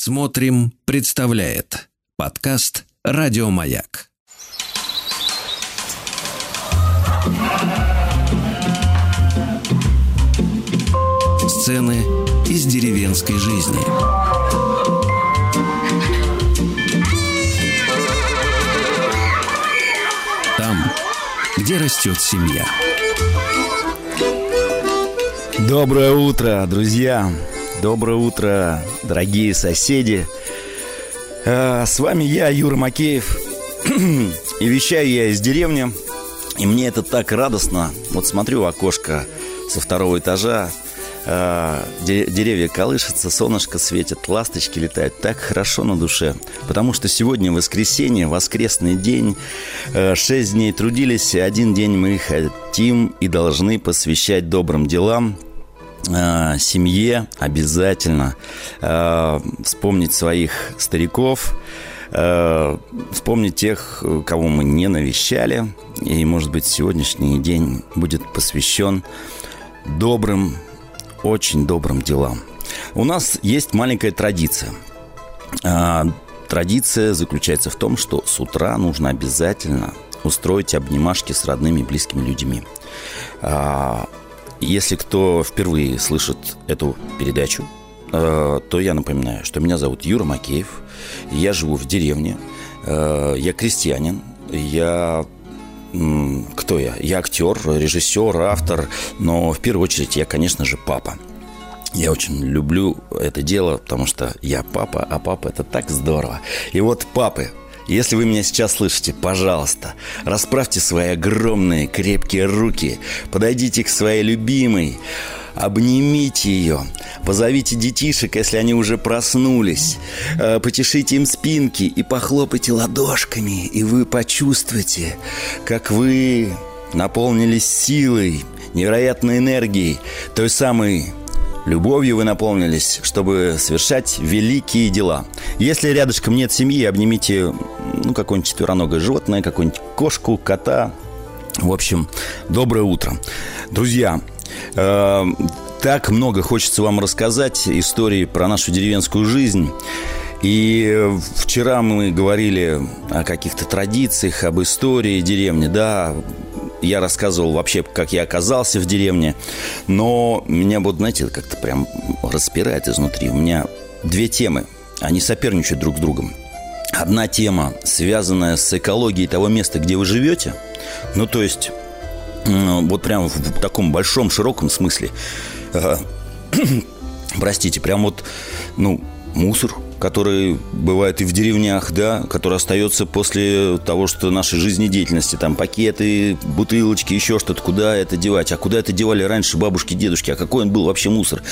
Смотрим, представляет подкаст Радиомаяк. Сцены из деревенской жизни. Там, где растет семья. Доброе утро, друзья! Доброе утро, дорогие соседи! А, с вами я, Юра Макеев. И вещаю я из деревни. И мне это так радостно. Вот смотрю в окошко со второго этажа. А, деревья колышутся, солнышко светит, ласточки летают. Так хорошо на душе. Потому что сегодня воскресенье, воскресный день. А, шесть дней трудились, один день мы хотим и должны посвящать добрым делам э, семье обязательно э, вспомнить своих стариков, э, вспомнить тех, кого мы не навещали. И, может быть, сегодняшний день будет посвящен добрым, очень добрым делам. У нас есть маленькая традиция. Э, традиция заключается в том, что с утра нужно обязательно устроить обнимашки с родными и близкими людьми. А, если кто впервые слышит эту передачу, э, то я напоминаю, что меня зовут Юра Макеев, я живу в деревне, э, я крестьянин, я кто я? Я актер, режиссер, автор, но в первую очередь я, конечно же, папа. Я очень люблю это дело, потому что я папа, а папа это так здорово. И вот папы если вы меня сейчас слышите, пожалуйста, расправьте свои огромные крепкие руки, подойдите к своей любимой, обнимите ее, позовите детишек, если они уже проснулись, э, потешите им спинки и похлопайте ладошками, и вы почувствуете, как вы наполнились силой, невероятной энергией, той самой Любовью вы наполнились, чтобы совершать великие дела. Если рядышком нет семьи, обнимите ну, какое-нибудь четвероногое животное, какую-нибудь кошку, кота. В общем, доброе утро. Друзья, э, так много хочется вам рассказать истории про нашу деревенскую жизнь. И вчера мы говорили о каких-то традициях, об истории деревни, да, я рассказывал вообще, как я оказался в деревне, но меня вот, знаете, как-то прям распирает изнутри. У меня две темы, они соперничают друг с другом. Одна тема, связанная с экологией того места, где вы живете, ну, то есть, вот прям в таком большом, широком смысле, простите, прям вот, ну, мусор, который бывает и в деревнях, да, который остается после того, что нашей жизнедеятельности, там пакеты, бутылочки, еще что-то, куда это девать, а куда это девали раньше бабушки, дедушки, а какой он был вообще мусор.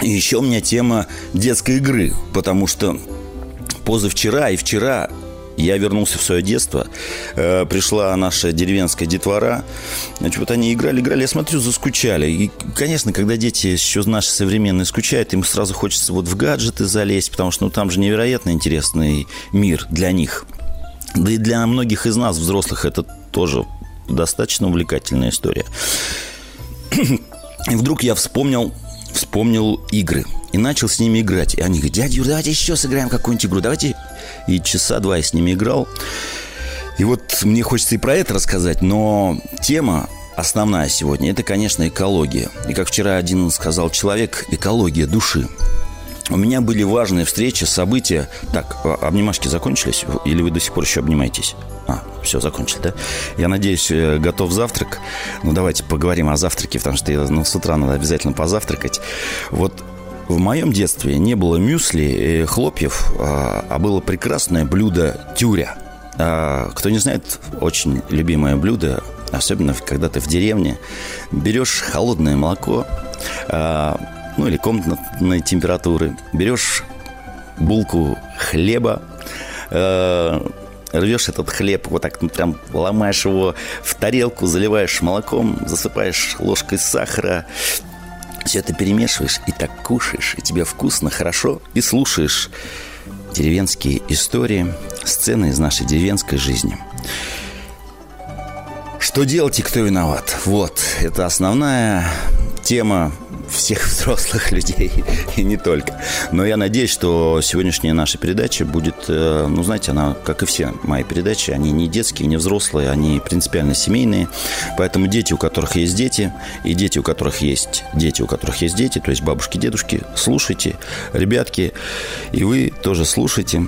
И еще у меня тема детской игры, потому что позавчера и вчера я вернулся в свое детство. Э, пришла наша деревенская детвора. Значит, вот они играли, играли. Я смотрю, заскучали. И, конечно, когда дети еще наши современные скучают, им сразу хочется вот в гаджеты залезть, потому что ну, там же невероятно интересный мир для них. Да и для многих из нас, взрослых, это тоже достаточно увлекательная история. И вдруг я вспомнил, вспомнил игры – и начал с ними играть. И они говорят, дядя давайте еще сыграем какую-нибудь игру, давайте. И часа два я с ними играл. И вот мне хочется и про это рассказать, но тема основная сегодня – это, конечно, экология. И как вчера один сказал человек, экология души. У меня были важные встречи, события. Так, а, обнимашки закончились? Или вы до сих пор еще обнимаетесь? А, все, закончили, да? Я надеюсь, э, готов завтрак. Ну, давайте поговорим о завтраке, потому что ну, с утра надо обязательно позавтракать. Вот в моем детстве не было мюсли и хлопьев, а, а было прекрасное блюдо тюря. А, кто не знает, очень любимое блюдо, особенно когда ты в деревне. Берешь холодное молоко, а, ну или комнатной температуры, берешь булку хлеба, рвешь этот хлеб, вот так ну, прям ломаешь его в тарелку, заливаешь молоком, засыпаешь ложкой сахара, все это перемешиваешь и так кушаешь, и тебе вкусно, хорошо, и слушаешь деревенские истории, сцены из нашей деревенской жизни. Что делать и кто виноват? Вот, это основная тема всех взрослых людей и не только. Но я надеюсь, что сегодняшняя наша передача будет, э, ну, знаете, она, как и все мои передачи, они не детские, не взрослые, они принципиально семейные. Поэтому дети, у которых есть дети, и дети, у которых есть дети, у которых есть дети, то есть бабушки, дедушки, слушайте, ребятки, и вы тоже слушайте.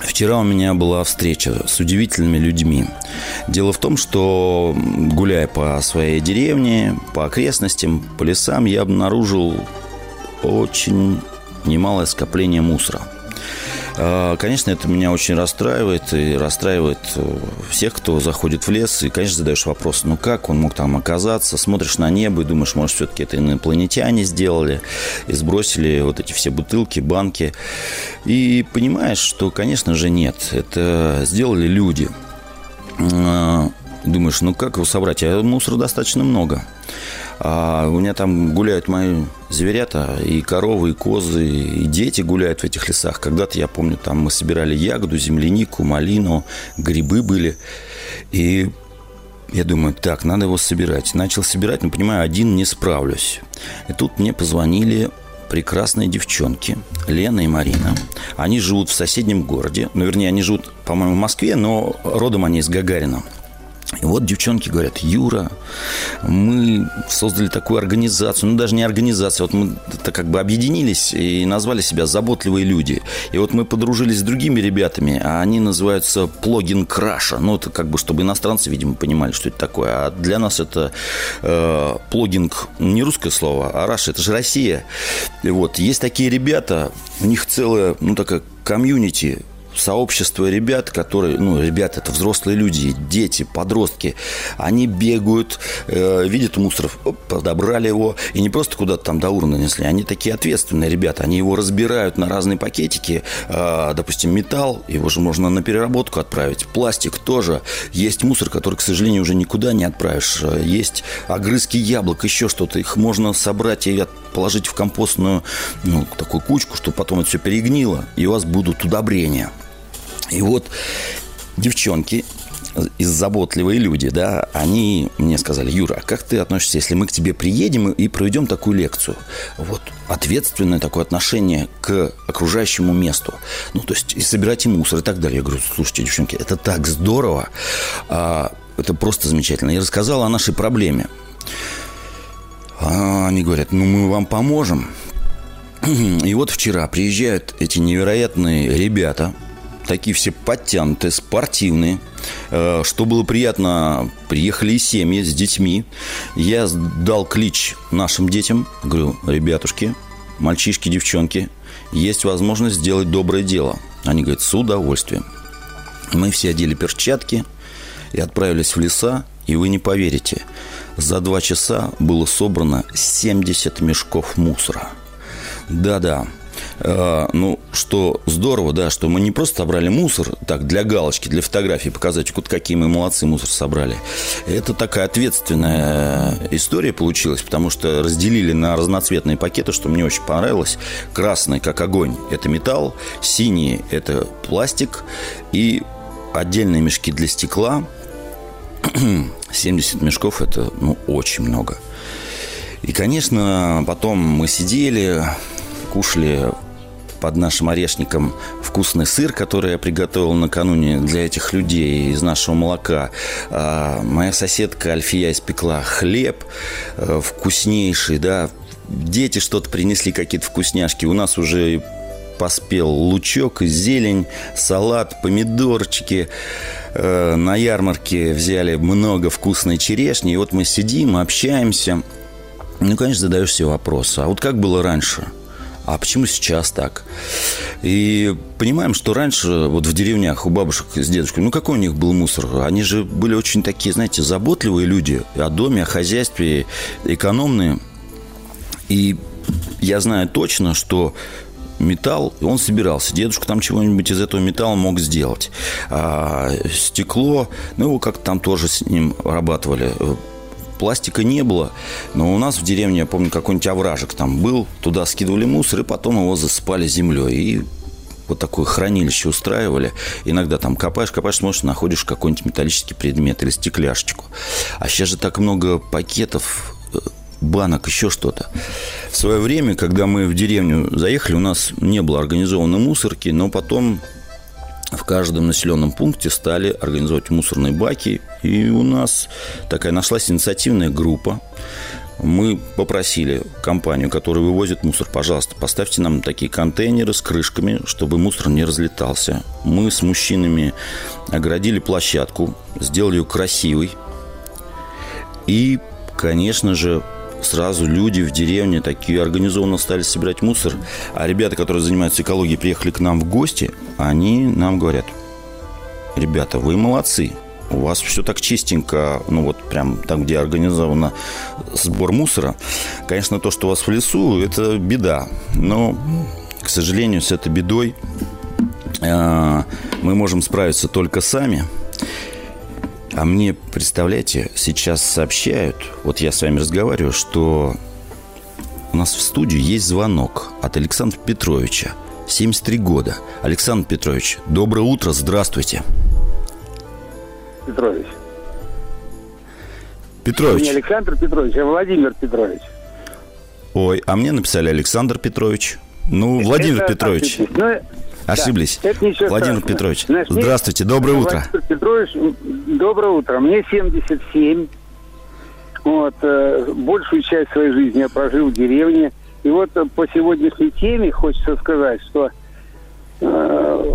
Вчера у меня была встреча с удивительными людьми. Дело в том, что гуляя по своей деревне, по окрестностям, по лесам, я обнаружил очень немалое скопление мусора – конечно, это меня очень расстраивает и расстраивает э, всех, кто заходит в лес. И, конечно, задаешь вопрос, ну как он мог там оказаться? Смотришь на небо и думаешь, может, все-таки это инопланетяне сделали и сбросили вот эти все бутылки, банки. И понимаешь, что, конечно же, нет. Это сделали люди. А, думаешь, ну как его собрать? А мусора достаточно много. А у меня там гуляют мои зверята, и коровы, и козы, и дети гуляют в этих лесах. Когда-то, я помню, там мы собирали ягоду, землянику, малину, грибы были. И я думаю, так, надо его собирать. Начал собирать, но понимаю, один не справлюсь. И тут мне позвонили прекрасные девчонки, Лена и Марина. Они живут в соседнем городе. Ну, вернее, они живут, по-моему, в Москве, но родом они из Гагарина. И вот девчонки говорят, Юра, мы создали такую организацию, ну даже не организацию, вот мы так как бы объединились и назвали себя «Заботливые люди». И вот мы подружились с другими ребятами, а они называются «Плогин Краша». Ну это как бы, чтобы иностранцы, видимо, понимали, что это такое. А для нас это э, не русское слово, а Раша, это же Россия. И вот есть такие ребята, у них целая, ну такая комьюнити сообщество ребят, которые, ну, ребята, это взрослые люди, дети, подростки, они бегают, э, видят мусор, подобрали его, и не просто куда-то там до урны несли, они такие ответственные ребята, они его разбирают на разные пакетики, э, допустим, металл, его же можно на переработку отправить, пластик тоже, есть мусор, который, к сожалению, уже никуда не отправишь, есть огрызки яблок, еще что-то, их можно собрать и положить в компостную, ну, такую кучку, чтобы потом это все перегнило, и у вас будут удобрения. И вот девчонки из заботливые люди, да, они мне сказали, Юра, а как ты относишься, если мы к тебе приедем и проведем такую лекцию? Вот ответственное такое отношение к окружающему месту. Ну, то есть, и собирать и мусор и так далее. Я говорю, слушайте, девчонки, это так здорово, а, это просто замечательно. Я рассказал о нашей проблеме. А они говорят, ну, мы вам поможем. И вот вчера приезжают эти невероятные ребята – такие все подтянутые, спортивные. Э, что было приятно, приехали и семьи с детьми. Я дал клич нашим детям. Говорю, ребятушки, мальчишки, девчонки, есть возможность сделать доброе дело. Они говорят, с удовольствием. Мы все одели перчатки и отправились в леса. И вы не поверите, за два часа было собрано 70 мешков мусора. Да-да, ну, что здорово, да, что мы не просто собрали мусор, так, для галочки, для фотографии показать, вот какие мы молодцы, мусор собрали. Это такая ответственная история получилась, потому что разделили на разноцветные пакеты, что мне очень понравилось. Красный, как огонь, это металл, синий, это пластик, и отдельные мешки для стекла. 70 мешков – это, ну, очень много. И, конечно, потом мы сидели, кушали под нашим орешником вкусный сыр, который я приготовил накануне для этих людей из нашего молока. А, моя соседка Альфия испекла хлеб э, вкуснейший, да. Дети что-то принесли, какие-то вкусняшки. У нас уже поспел лучок, зелень, салат, помидорчики. Э, на ярмарке взяли много вкусной черешни. И вот мы сидим, общаемся. Ну, конечно, задаешь себе вопрос. А вот как было раньше – а почему сейчас так? И понимаем, что раньше вот в деревнях у бабушек с дедушкой, ну какой у них был мусор? Они же были очень такие, знаете, заботливые люди о доме, о хозяйстве, экономные. И я знаю точно, что металл, он собирался. Дедушка там чего-нибудь из этого металла мог сделать. А стекло, ну, его как-то там тоже с ним обрабатывали пластика не было. Но у нас в деревне, я помню, какой-нибудь овражек там был. Туда скидывали мусор, и потом его засыпали землей. И вот такое хранилище устраивали. Иногда там копаешь, копаешь, смотришь, находишь какой-нибудь металлический предмет или стекляшечку. А сейчас же так много пакетов э, банок, еще что-то. В свое время, когда мы в деревню заехали, у нас не было организованной мусорки, но потом в каждом населенном пункте стали организовывать мусорные баки. И у нас такая нашлась инициативная группа. Мы попросили компанию, которая вывозит мусор, пожалуйста, поставьте нам такие контейнеры с крышками, чтобы мусор не разлетался. Мы с мужчинами оградили площадку, сделали ее красивой. И, конечно же, сразу люди в деревне такие организованно стали собирать мусор. А ребята, которые занимаются экологией, приехали к нам в гости, они нам говорят, ребята, вы молодцы, у вас все так чистенько, ну вот прям там, где организован сбор мусора. Конечно, то, что у вас в лесу, это беда. Но, к сожалению, с этой бедой э, мы можем справиться только сами – а мне, представляете, сейчас сообщают, вот я с вами разговариваю, что у нас в студию есть звонок от Александра Петровича, 73 года. Александр Петрович, доброе утро, здравствуйте. Петрович. Петрович. Не Александр Петрович, а Владимир Петрович. Ой, а мне написали Александр Петрович. Ну, Владимир Это Петрович. Ну, Ошиблись. Да, это ничего Владимир страшного. Петрович, Значит, здравствуйте, доброе утро. Владимир Петрович, доброе утро. Мне 77. Вот, э, большую часть своей жизни я прожил в деревне. И вот э, по сегодняшней теме хочется сказать, что, э,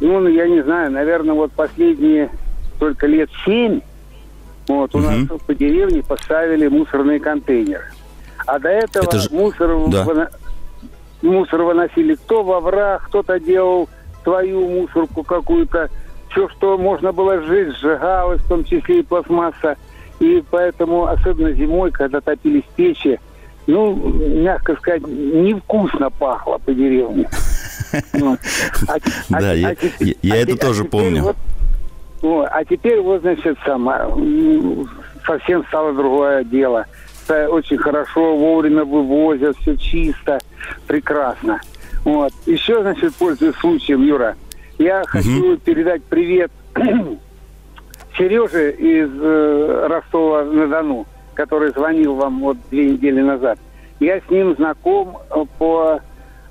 ну, я не знаю, наверное, вот последние только лет семь вот, у угу. нас по деревне поставили мусорные контейнеры. А до этого Это ж... мусор да мусор выносили кто во враг, кто-то делал свою мусорку какую-то. Все, что можно было сжечь, сжигалось, в том числе и пластмасса. И поэтому, особенно зимой, когда топились печи, ну, мягко сказать, невкусно пахло по деревне. Да, я это тоже помню. А теперь вот, значит, сама совсем стало другое дело – очень хорошо, вовремя вывозят, все чисто, прекрасно. Вот. Еще, значит, пользуясь случаем, Юра, я угу. хочу передать привет Сереже из э, Ростова-на-Дону, который звонил вам вот две недели назад. Я с ним знаком по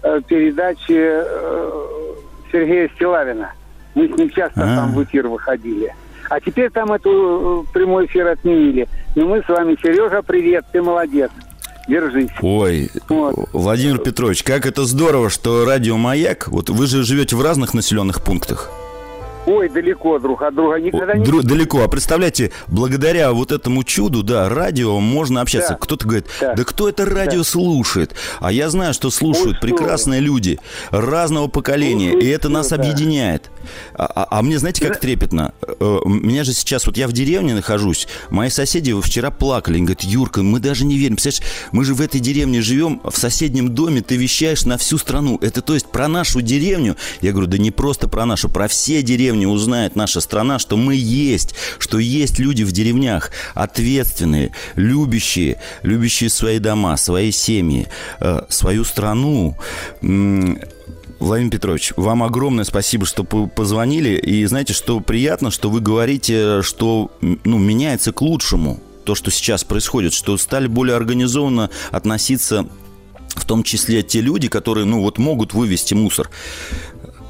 э, передаче э, Сергея Стилавина. Мы с ним часто А-а-а. там в эфир выходили. А теперь там эту э, прямой эфир отменили. Но мы с вами, Сережа, привет, ты молодец. Держись. Ой, вот. Владимир Петрович, как это здорово, что радио «Маяк», вот вы же живете в разных населенных пунктах. Ой, далеко друг от друга никогда не... Дру- далеко. А представляете, благодаря вот этому чуду, да, радио можно общаться. Да. Кто-то говорит, да. да кто это радио да. слушает? А я знаю, что слушают Ой, прекрасные что? люди разного поколения, Ой, и это нас да. объединяет. А, а, а мне, знаете, как трепетно? Э, меня же сейчас, вот я в деревне нахожусь, мои соседи вчера плакали. Они говорят, Юрка, мы даже не верим. Представляешь, мы же в этой деревне живем, в соседнем доме ты вещаешь на всю страну. Это то есть про нашу деревню. Я говорю, да не просто про нашу, про все деревни узнает наша страна, что мы есть, что есть люди в деревнях, ответственные, любящие, любящие свои дома, свои семьи, э, свою страну. Владимир Петрович, вам огромное спасибо, что позвонили. И знаете, что приятно, что вы говорите, что ну, меняется к лучшему то, что сейчас происходит, что стали более организованно относиться в том числе те люди, которые, ну, вот могут вывести мусор.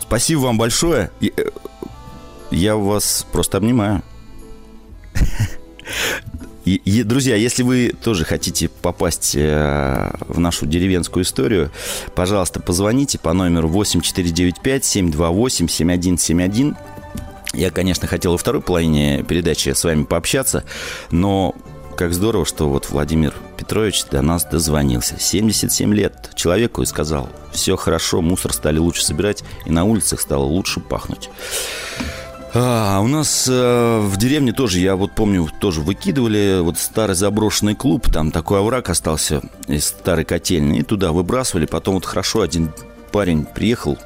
Спасибо вам большое. Э, я вас просто обнимаю. И, и, друзья, если вы тоже хотите попасть э, в нашу деревенскую историю, пожалуйста, позвоните по номеру 8495-728-7171. Я, конечно, хотел во второй половине передачи с вами пообщаться, но как здорово, что вот Владимир Петрович до нас дозвонился. 77 лет человеку и сказал, все хорошо, мусор стали лучше собирать, и на улицах стало лучше пахнуть. А, у нас э, в деревне тоже, я вот помню, тоже выкидывали вот старый заброшенный клуб, там такой овраг остался из старой котельной, и туда выбрасывали. Потом вот хорошо один парень приехал,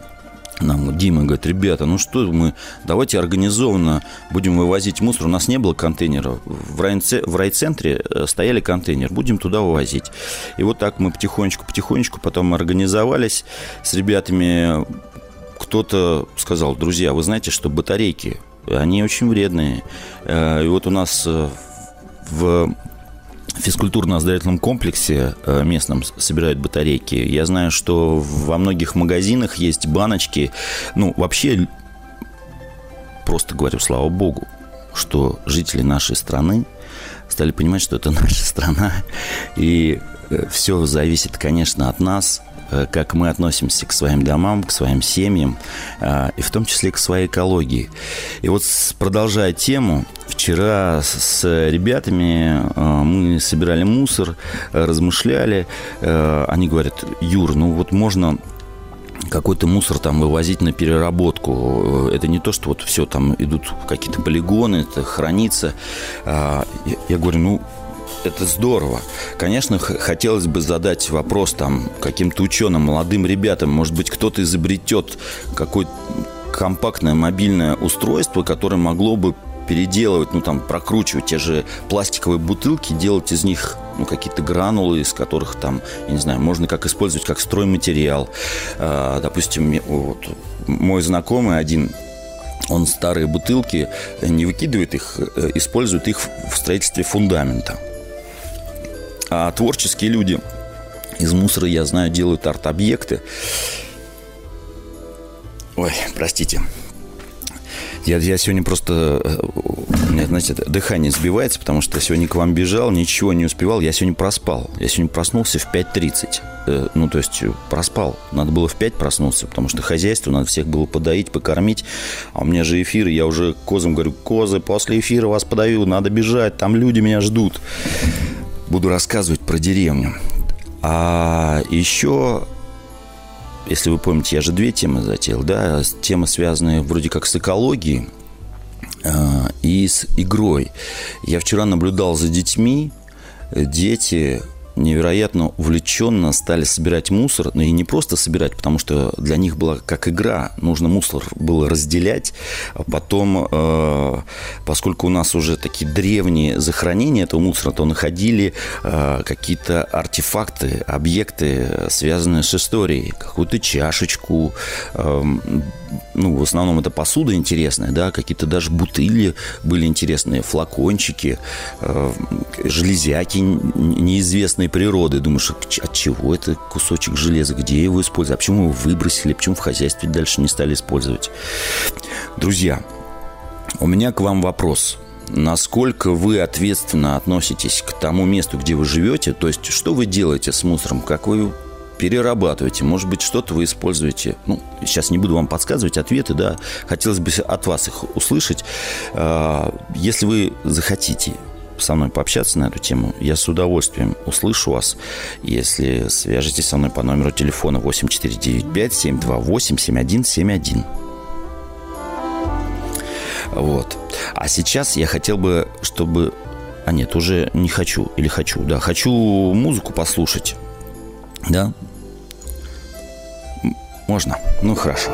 нам Дима говорит, ребята, ну что мы, давайте организованно будем вывозить мусор. У нас не было контейнера. В, райце, в райцентре э, стояли контейнер, будем туда вывозить. И вот так мы потихонечку-потихонечку потом организовались с ребятами кто-то сказал, друзья, вы знаете, что батарейки, они очень вредные. Э, и вот у нас э, в физкультурно-оздоровительном комплексе э, местном собирают батарейки. Я знаю, что во многих магазинах есть баночки. Ну, вообще, просто говорю, слава богу, что жители нашей страны стали понимать, что это наша страна. И все зависит, конечно, от нас, как мы относимся к своим домам, к своим семьям, э, и в том числе к своей экологии. И вот продолжая тему, вчера с ребятами э, мы собирали мусор, размышляли, они говорят, Юр, ну вот можно какой-то мусор там вывозить на переработку. Это не то, что вот все там идут какие-то полигоны, это хранится. Я говорю, ну это здорово. Конечно, хотелось бы задать вопрос там каким-то ученым, молодым ребятам. Может быть, кто-то изобретет какое-то компактное мобильное устройство, которое могло бы переделывать, ну там прокручивать те же пластиковые бутылки, делать из них ну, какие-то гранулы, из которых там, я не знаю, можно как использовать как стройматериал. А, допустим, вот, мой знакомый один он старые бутылки не выкидывает их, э, использует их в строительстве фундамента. А творческие люди из мусора, я знаю, делают арт-объекты. Ой, простите. Я, я сегодня просто... Э, у знаете, дыхание сбивается, потому что сегодня к вам бежал, ничего не успевал. Я сегодня проспал. Я сегодня проснулся в 5.30. Э, ну, то есть э, проспал. Надо было в 5 проснуться, потому что хозяйство надо всех было подоить, покормить. А у меня же эфир, я уже козам говорю, козы, после эфира вас подаю, надо бежать, там люди меня ждут буду рассказывать про деревню. А еще, если вы помните, я же две темы затеял, да, темы, связанные вроде как с экологией э, и с игрой. Я вчера наблюдал за детьми, дети невероятно увлеченно стали собирать мусор, но и не просто собирать, потому что для них была как игра, нужно мусор было разделять, а потом, э, поскольку у нас уже такие древние захоронения этого мусора, то находили э, какие-то артефакты, объекты, связанные с историей, какую-то чашечку, э, ну, в основном это посуда интересная, да, какие-то даже бутыли были интересные, флакончики, э, железяки неизвестной природы. Думаешь, от чего это кусочек железа, где его использовать, а почему его выбросили, почему в хозяйстве дальше не стали использовать. Друзья, у меня к вам вопрос – насколько вы ответственно относитесь к тому месту, где вы живете, то есть что вы делаете с мусором, как вы перерабатываете. Может быть, что-то вы используете. Ну, сейчас не буду вам подсказывать ответы, да. Хотелось бы от вас их услышать. А, если вы захотите со мной пообщаться на эту тему, я с удовольствием услышу вас, если свяжетесь со мной по номеру телефона 8495-728-7171. Вот. А сейчас я хотел бы, чтобы... А нет, уже не хочу. Или хочу, да. Хочу музыку послушать. Да, можно? Ну, хорошо.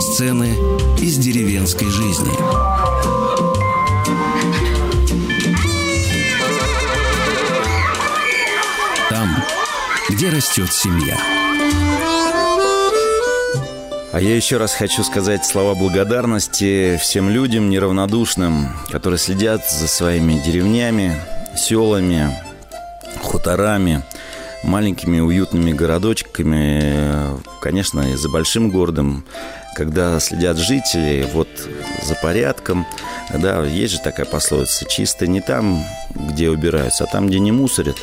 Сцены из деревенской жизни. Там, где растет семья. А я еще раз хочу сказать слова благодарности всем людям неравнодушным, которые следят за своими деревнями, селами, хуторами, маленькими уютными городочками, конечно, и за большим городом, когда следят жители вот за порядком. Да, есть же такая пословица, чисто не там, где убираются, а там, где не мусорят.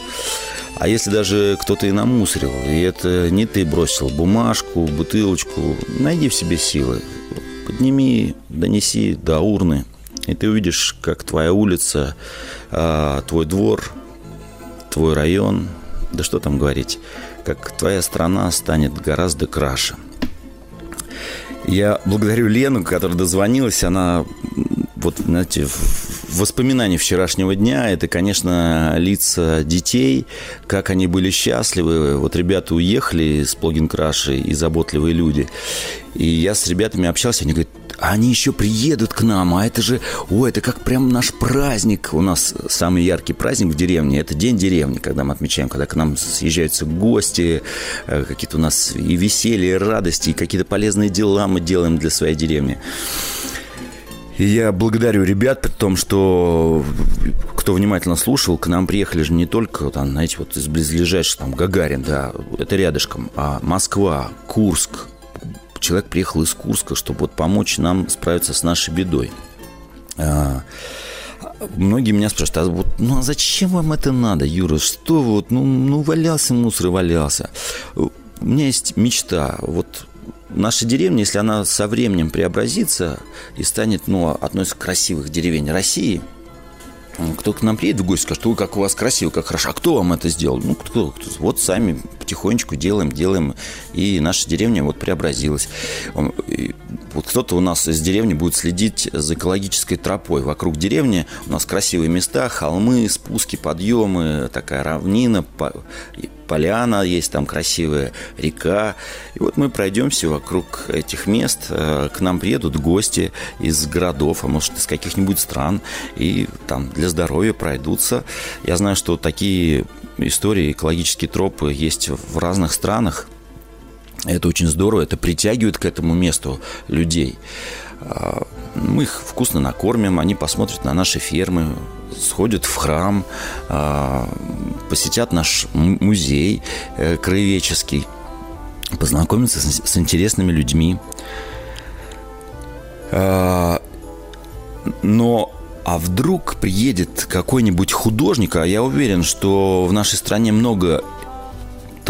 А если даже кто-то и намусорил, и это не ты бросил бумажку, бутылочку, найди в себе силы, подними, донеси до урны, и ты увидишь, как твоя улица, а, твой двор, твой район, да что там говорить, как твоя страна станет гораздо краше. Я благодарю Лену, которая дозвонилась. Она, вот, знаете, воспоминания вчерашнего дня, это, конечно, лица детей, как они были счастливы. Вот ребята уехали с Плагин Краши и заботливые люди. И я с ребятами общался, они говорят, они еще приедут к нам, а это же, ой, это как прям наш праздник. У нас самый яркий праздник в деревне – это День деревни, когда мы отмечаем, когда к нам съезжаются гости, э, какие-то у нас и веселье, и радости, и какие-то полезные дела мы делаем для своей деревни. И я благодарю ребят, при том, что кто внимательно слушал, к нам приехали же не только, там, знаете, вот из близлежащих, там, Гагарин, да, это рядышком, а Москва, Курск. Человек приехал из Курска, чтобы вот помочь нам справиться с нашей бедой. А, многие меня спрашивают, а вот, ну а зачем вам это надо, Юра? Что вот, ну, ну валялся мусор и валялся. У меня есть мечта, вот наша деревня, если она со временем преобразится и станет, ну, одной из красивых деревень России, кто к нам приедет в гости, скажет, ой, как у вас красиво, как хорошо. А кто вам это сделал? Ну, кто, кто? Вот сами потихонечку делаем, делаем. И наша деревня вот преобразилась. Вот кто-то у нас из деревни будет следить за экологической тропой. Вокруг деревни у нас красивые места, холмы, спуски, подъемы, такая равнина, поляна есть там красивая, река. И вот мы пройдемся вокруг этих мест. Э, к нам приедут гости из городов, а может из каких-нибудь стран. И там для здоровья пройдутся. Я знаю, что такие истории, экологические тропы есть в разных странах. Это очень здорово, это притягивает к этому месту людей. А, мы их вкусно накормим, они посмотрят на наши фермы, сходят в храм, а, посетят наш музей э, краеведческий, познакомятся с интересными людьми. А, но а вдруг приедет какой-нибудь художник, а я уверен, что в нашей стране много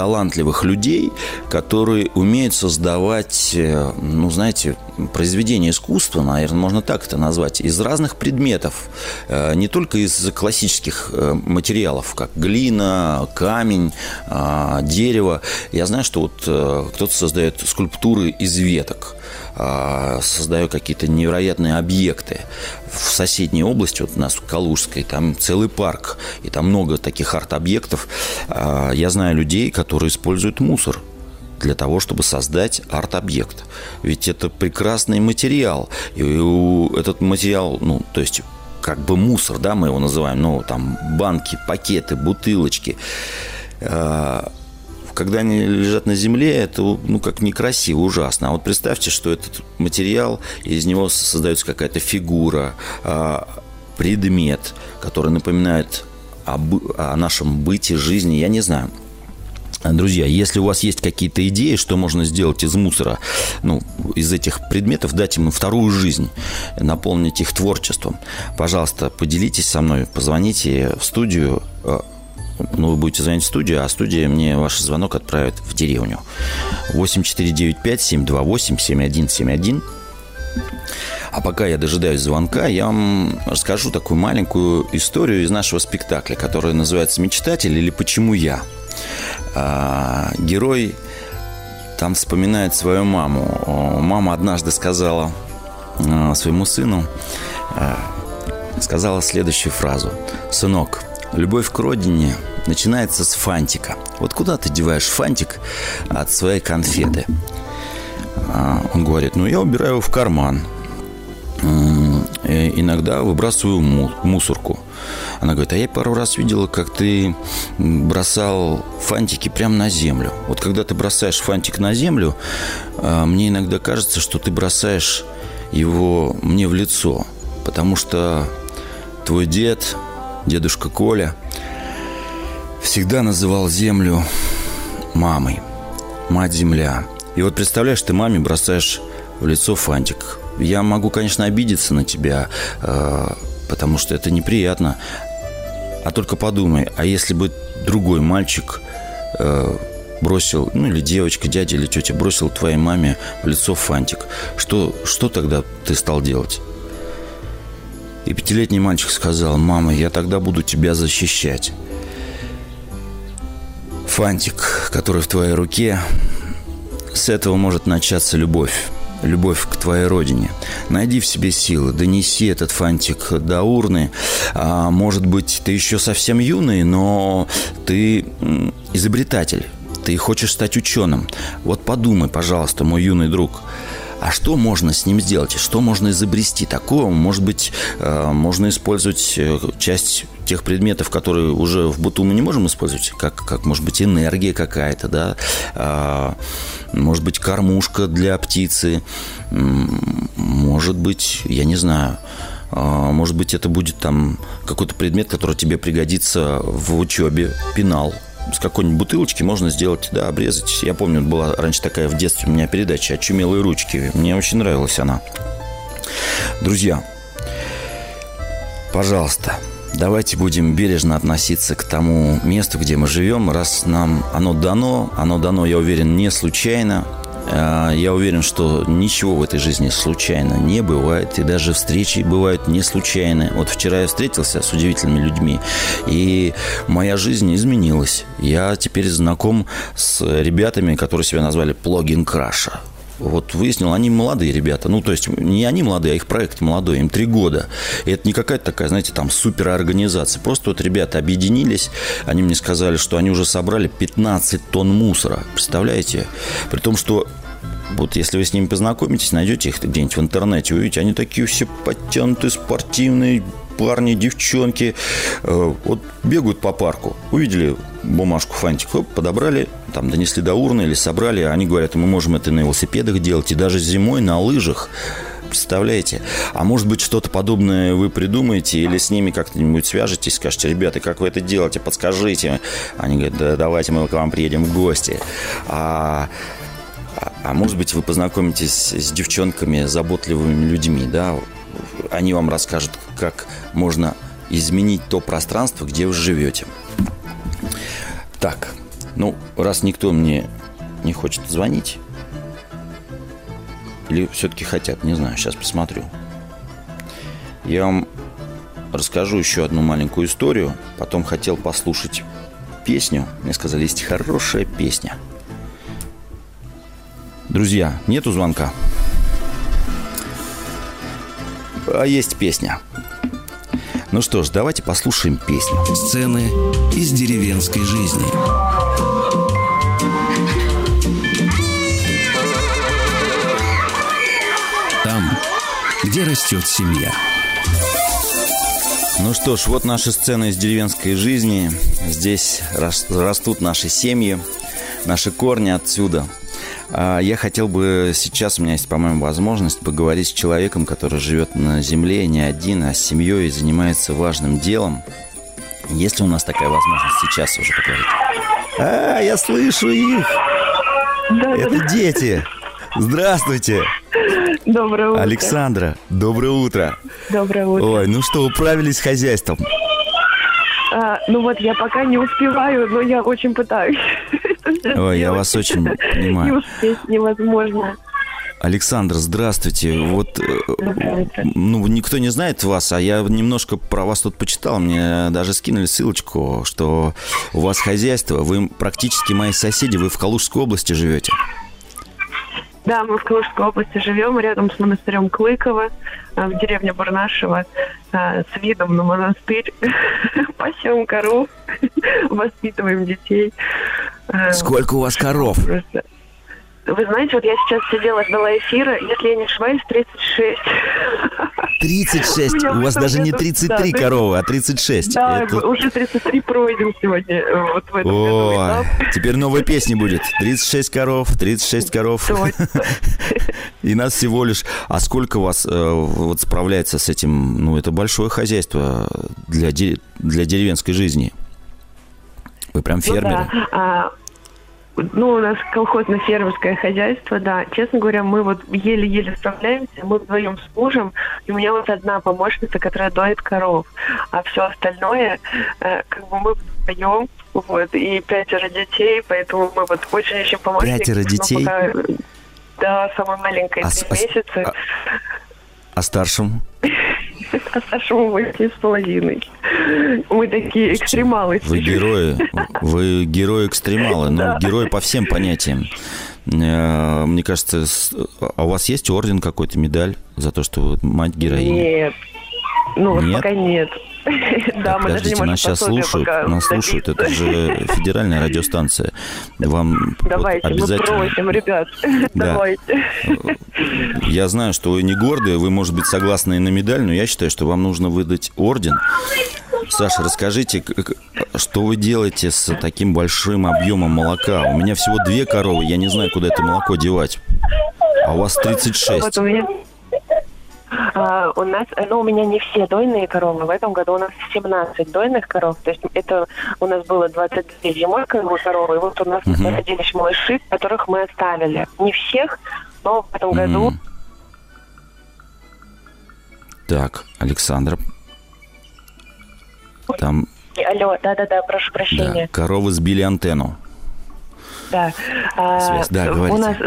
талантливых людей, которые умеют создавать, э, ну, знаете, произведения искусства, наверное, можно так это назвать, из разных предметов, э, не только из классических э, материалов, как глина, камень, дерево. Я знаю, что вот кто-то создает скульптуры из веток, создаю какие-то невероятные объекты. В соседней области, вот у нас в Калужской, там целый парк, и там много таких арт-объектов. Я знаю людей, которые используют мусор для того, чтобы создать арт-объект. Ведь это прекрасный материал. И этот материал, ну, то есть как бы мусор, да, мы его называем, ну, там, банки, пакеты, бутылочки, а, когда они лежат на земле, это, ну, как некрасиво, ужасно. А вот представьте, что этот материал, из него создается какая-то фигура, а, предмет, который напоминает о нашем быте, жизни, я не знаю. Друзья, если у вас есть какие-то идеи, что можно сделать из мусора, ну, из этих предметов, дать им вторую жизнь, наполнить их творчеством, пожалуйста, поделитесь со мной, позвоните в студию, э, ну, вы будете звонить в студию, а студия мне ваш звонок отправит в деревню. 8495-728-7171. А пока я дожидаюсь звонка, я вам расскажу такую маленькую историю из нашего спектакля, которая называется «Мечтатель» или «Почему я?». А, герой там вспоминает свою маму. Мама однажды сказала а, своему сыну, а, сказала следующую фразу. «Сынок, любовь к родине начинается с фантика. Вот куда ты деваешь фантик от своей конфеты?» Он говорит, ну, я убираю его в карман. Иногда выбрасываю мусорку. Она говорит, а я пару раз видела, как ты бросал фантики прямо на землю. Вот когда ты бросаешь фантик на землю, а, мне иногда кажется, что ты бросаешь его мне в лицо. Потому что твой дед, дедушка Коля, всегда называл землю мамой. Мать-земля. И вот представляешь, ты маме бросаешь в лицо фантик. Я могу, конечно, обидеться на тебя, а, потому что это неприятно. А только подумай, а если бы другой мальчик э, бросил, ну или девочка, дядя или тетя бросил твоей маме в лицо фантик, что, что тогда ты стал делать? И пятилетний мальчик сказал, мама, я тогда буду тебя защищать. Фантик, который в твоей руке, с этого может начаться любовь любовь к твоей родине. Найди в себе силы, донеси этот фантик до урны. А, может быть, ты еще совсем юный, но ты изобретатель. Ты хочешь стать ученым. Вот подумай, пожалуйста, мой юный друг, А что можно с ним сделать? Что можно изобрести такого? Может быть, э, можно использовать э, часть тех предметов, которые уже в быту мы не можем использовать, как, как может быть, энергия какая-то, да, а, может быть, кормушка для птицы, может быть, я не знаю, а, может быть, это будет там какой-то предмет, который тебе пригодится в учебе, пенал, с какой-нибудь бутылочки можно сделать, да, обрезать. Я помню, была раньше такая в детстве у меня передача «Очумелые ручки». Мне очень нравилась она. Друзья, пожалуйста, давайте будем бережно относиться к тому месту, где мы живем, раз нам оно дано, оно дано, я уверен, не случайно – я уверен, что ничего в этой жизни случайно не бывает, и даже встречи бывают не случайны. Вот вчера я встретился с удивительными людьми, и моя жизнь изменилась. Я теперь знаком с ребятами, которые себя назвали «Плогин Краша». Вот выяснил, они молодые ребята. Ну, то есть, не они молодые, а их проект молодой, им три года. И это не какая-то такая, знаете, там суперорганизация. Просто вот ребята объединились, они мне сказали, что они уже собрали 15 тонн мусора. Представляете? При том, что вот если вы с ними познакомитесь, найдете их где-нибудь в интернете, увидите, они такие все подтянутые, спортивные, парни, девчонки. Э, вот бегают по парку, увидели бумажку, фантик, хоп, подобрали, там донесли до урны или собрали. Они говорят, мы можем это на велосипедах делать, и даже зимой на лыжах. Представляете? А может быть, что-то подобное вы придумаете или с ними как-нибудь свяжетесь, скажете, ребята, как вы это делаете, подскажите. Они говорят, да давайте мы к вам приедем в гости. А а, может быть, вы познакомитесь с девчонками, заботливыми людьми, да? Они вам расскажут, как можно изменить то пространство, где вы живете. Так, ну, раз никто мне не хочет звонить, или все-таки хотят, не знаю, сейчас посмотрю. Я вам расскажу еще одну маленькую историю. Потом хотел послушать песню. Мне сказали, есть хорошая песня – Друзья, нету звонка. А есть песня. Ну что ж, давайте послушаем песню. Сцены из деревенской жизни. Там, где растет семья. Ну что ж, вот наши сцены из деревенской жизни. Здесь растут наши семьи, наши корни отсюда – я хотел бы сейчас, у меня есть, по-моему, возможность поговорить с человеком, который живет на земле не один, а с семьей и занимается важным делом. Есть ли у нас такая возможность сейчас уже поговорить? А, я слышу их! Да, Это да. дети! Здравствуйте! Доброе утро. Александра, доброе утро. Доброе утро. Ой, ну что, управились с хозяйством? А, ну вот я пока не успеваю, но я очень пытаюсь. Ой, я вас очень понимаю. Не успеть невозможно. Александр, здравствуйте. Вот, э, ну, никто не знает вас, а я немножко про вас тут почитал. Мне даже скинули ссылочку, что у вас хозяйство, вы практически мои соседи, вы в Калужской области живете. Да, мы в Калужской области живем, рядом с монастырем Клыково, э, в деревне Бурнашево, э, с видом на монастырь. Пасем коров, воспитываем детей. Э, Сколько у вас коров? Вы знаете, вот я сейчас сидела, ждала эфира, если я не ошибаюсь, 36. 36? У вас даже не 33 да, коровы, а 36. Да, уже 33 пройдем сегодня э, вот в этом О, году. Теперь новая песня будет. 36 коров, 36 коров. И нас всего лишь... А сколько у вас э, вот справляется с этим? Ну, это большое хозяйство для, для деревенской жизни. Вы прям фермеры. Ну, да. Ну, у нас колхозно-фермерское хозяйство, да. Честно говоря, мы вот еле-еле справляемся. Мы вдвоем с мужем, и у меня вот одна помощница, которая доит коров. А все остальное, э, как бы мы вдвоем, вот, и пятеро детей, поэтому мы вот очень-очень помощники. Пятеро детей? Пока, да, самая маленькая, а, три а, месяца. А, а старшему? а старшему восемь с половиной. Мы такие экстремалы. Вы герои. Вы герои-экстремалы. Ну, да. герои по всем понятиям. Э, мне кажется, а у вас есть орден какой-то, медаль за то, что вы мать героиня? Нет. Ну, вот пока нет. Да, мы даже не Подождите, нас сейчас слушают, нас слушают, это же федеральная радиостанция. Вам вот Давайте, мы обязательно... просим, ребят, Да. давайте. Я знаю, что вы не гордые, вы, может быть, согласны и на медаль, но я считаю, что вам нужно выдать орден. Саша, расскажите, что вы делаете с таким большим объемом молока? У меня всего две коровы, я не знаю, куда это молоко девать. А у вас 36. Вот у меня... А, у нас, ну, у меня не все дойные коровы. В этом году у нас 17 дойных коров. То есть это у нас было 22 зимой коровы, коровы. И вот у нас Мгм. родились малыши, которых мы оставили. Не всех, но в этом году. Так, Александра. Там, Алло, да-да-да, прошу да, прощения. коровы сбили антенну. Да. А, Связь, да, у говорите. нас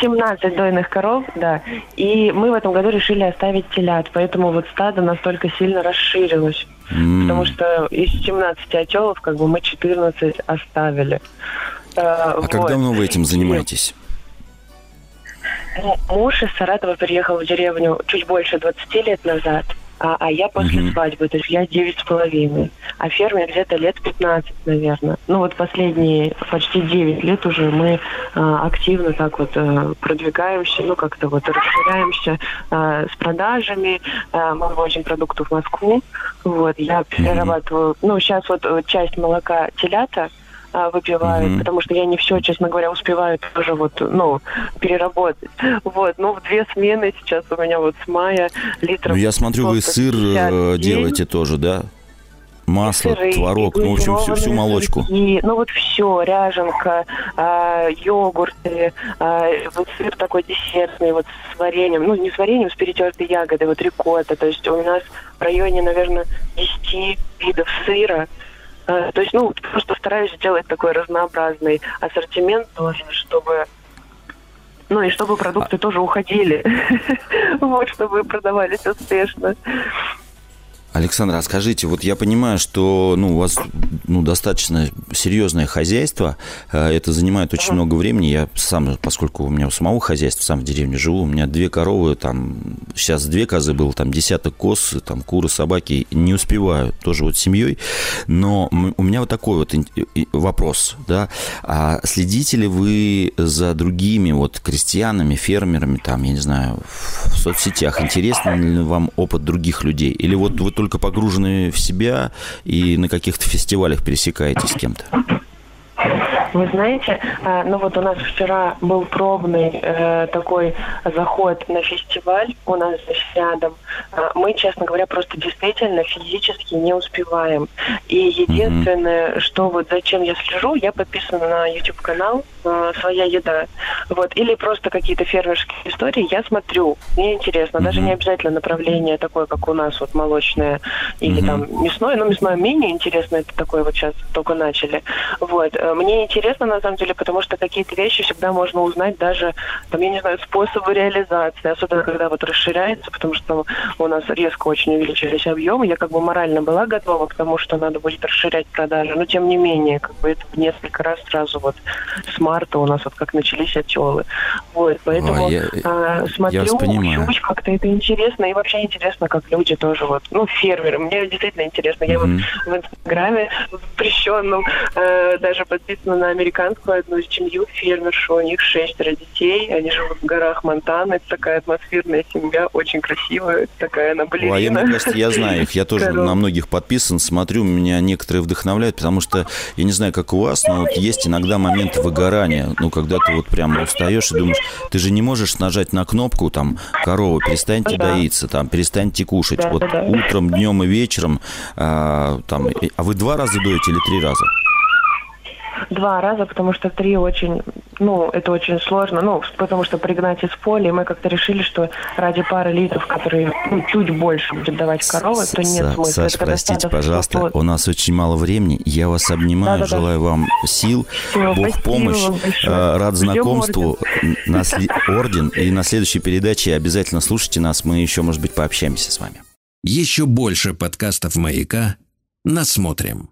17 дойных коров, да. И мы в этом году решили оставить телят. Поэтому вот стадо настолько сильно расширилось. М. Потому что из 17 отелов, как бы мы 14 оставили. А как давно вы этим занимаетесь? Муж из Саратова переехал в деревню чуть больше 20 лет назад, а, а я после Мгм. свадьбы, то есть я девять с половиной. А ферме где-то лет 15, наверное. Ну вот последние почти 9 лет уже мы а, активно так вот а, продвигаемся, ну как-то вот расширяемся а, с продажами. А, мы вывозим продукты в Москву. Вот, я перерабатываю, ну сейчас вот часть молока телята, а, выпивают, Мгм. потому что я не все, честно говоря, успеваю тоже вот, ну, переработать. Вот, ну, в две смены сейчас у меня вот с мая литров... Ну, я смотрю, вы сыр э, 150 в день. делаете тоже, да? Масло, Сыры, творог, ну, в общем, всю, всю молочку. сырки, ну вот все, ряженка, а, йогурты, а, вот сыр такой десертный, вот с вареньем, ну не с вареньем, с перетертой ягодой, вот рикотта, то есть у нас в районе, наверное, 10 видов сыра, то есть, ну, просто стараюсь сделать такой разнообразный ассортимент тоже, чтобы ну и чтобы продукты тоже уходили. Вот, чтобы продавались успешно. Александр, а скажите, вот я понимаю, что ну, у вас ну, достаточно серьезное хозяйство, э, это занимает очень много времени. Я сам, поскольку у меня у самого хозяйства, сам в деревне живу, у меня две коровы, там сейчас две козы было, там десяток коз, там куры, собаки, не успеваю тоже вот с семьей. Но у меня вот такой вот вопрос, да, а следите ли вы за другими вот крестьянами, фермерами, там, я не знаю, в соцсетях, интересен ли вам опыт других людей? Или вот вы только погружены в себя и на каких-то фестивалях пересекаетесь с кем-то? Вы знаете, а, ну вот у нас вчера был пробный э, такой заход на фестиваль у нас здесь рядом. А, Мы, честно говоря, просто действительно физически не успеваем. И единственное, что вот зачем я слежу, я подписана на YouTube канал э, «Своя еда». Вот. Или просто какие-то фермерские истории я смотрю. Мне интересно. Даже Мгм. не обязательно направление такое, как у нас, вот молочное или Мгм. там мясное. Ну, мясное менее интересно, это такое вот сейчас только начали. Вот. Э, Мне интересно, на самом деле, потому что какие-то вещи всегда можно узнать даже, там, я не знаю, способы реализации, особенно когда вот расширяется, потому что у нас резко очень увеличились объемы. Я как бы морально была готова к тому, что надо будет расширять продажи, но тем не менее, как бы это в несколько раз сразу вот с марта у нас вот как начались отелы. Вот, поэтому Ой, я- а, смотрю, вас понимаю. учусь, как-то это интересно, и вообще интересно, как люди тоже вот, ну, фермеры, мне действительно интересно. Я вот Мгм. в Инстаграме запрещенном э, даже подписана на американскую одну семью фермершу. У них шестеро детей. Они живут в горах Монтаны. Это такая атмосферная семья, очень красивая. Такая она Ой, а я, балерина. мне кажется, я знаю их. Я тоже Коров. на многих подписан, смотрю, меня некоторые вдохновляют, потому что, я не знаю, как у вас, но вот есть иногда моменты выгорания. Ну, когда ты вот прямо устаешь и думаешь, ты же не можешь нажать на кнопку, там, корова, перестаньте Да. доиться, там, перестаньте кушать. Да, вот да, утром, днем и вечером, а, там, а вы два раза доите или три раза? Два раза, потому что три очень, ну, это очень сложно. Ну, потому что пригнать из поля, и мы как-то решили, что ради пары литров, которые ну, чуть больше будет давать корова, то нет Са- смысла. Саш, простите, пожалуйста, у нас очень мало времени. Я вас обнимаю, Да-да-да. желаю вам сил, Бог помощь, э, рад знакомству, на сли- орден. И на следующей передаче обязательно слушайте нас, мы еще, может быть, пообщаемся с вами. Еще больше подкастов «Маяка» насмотрим.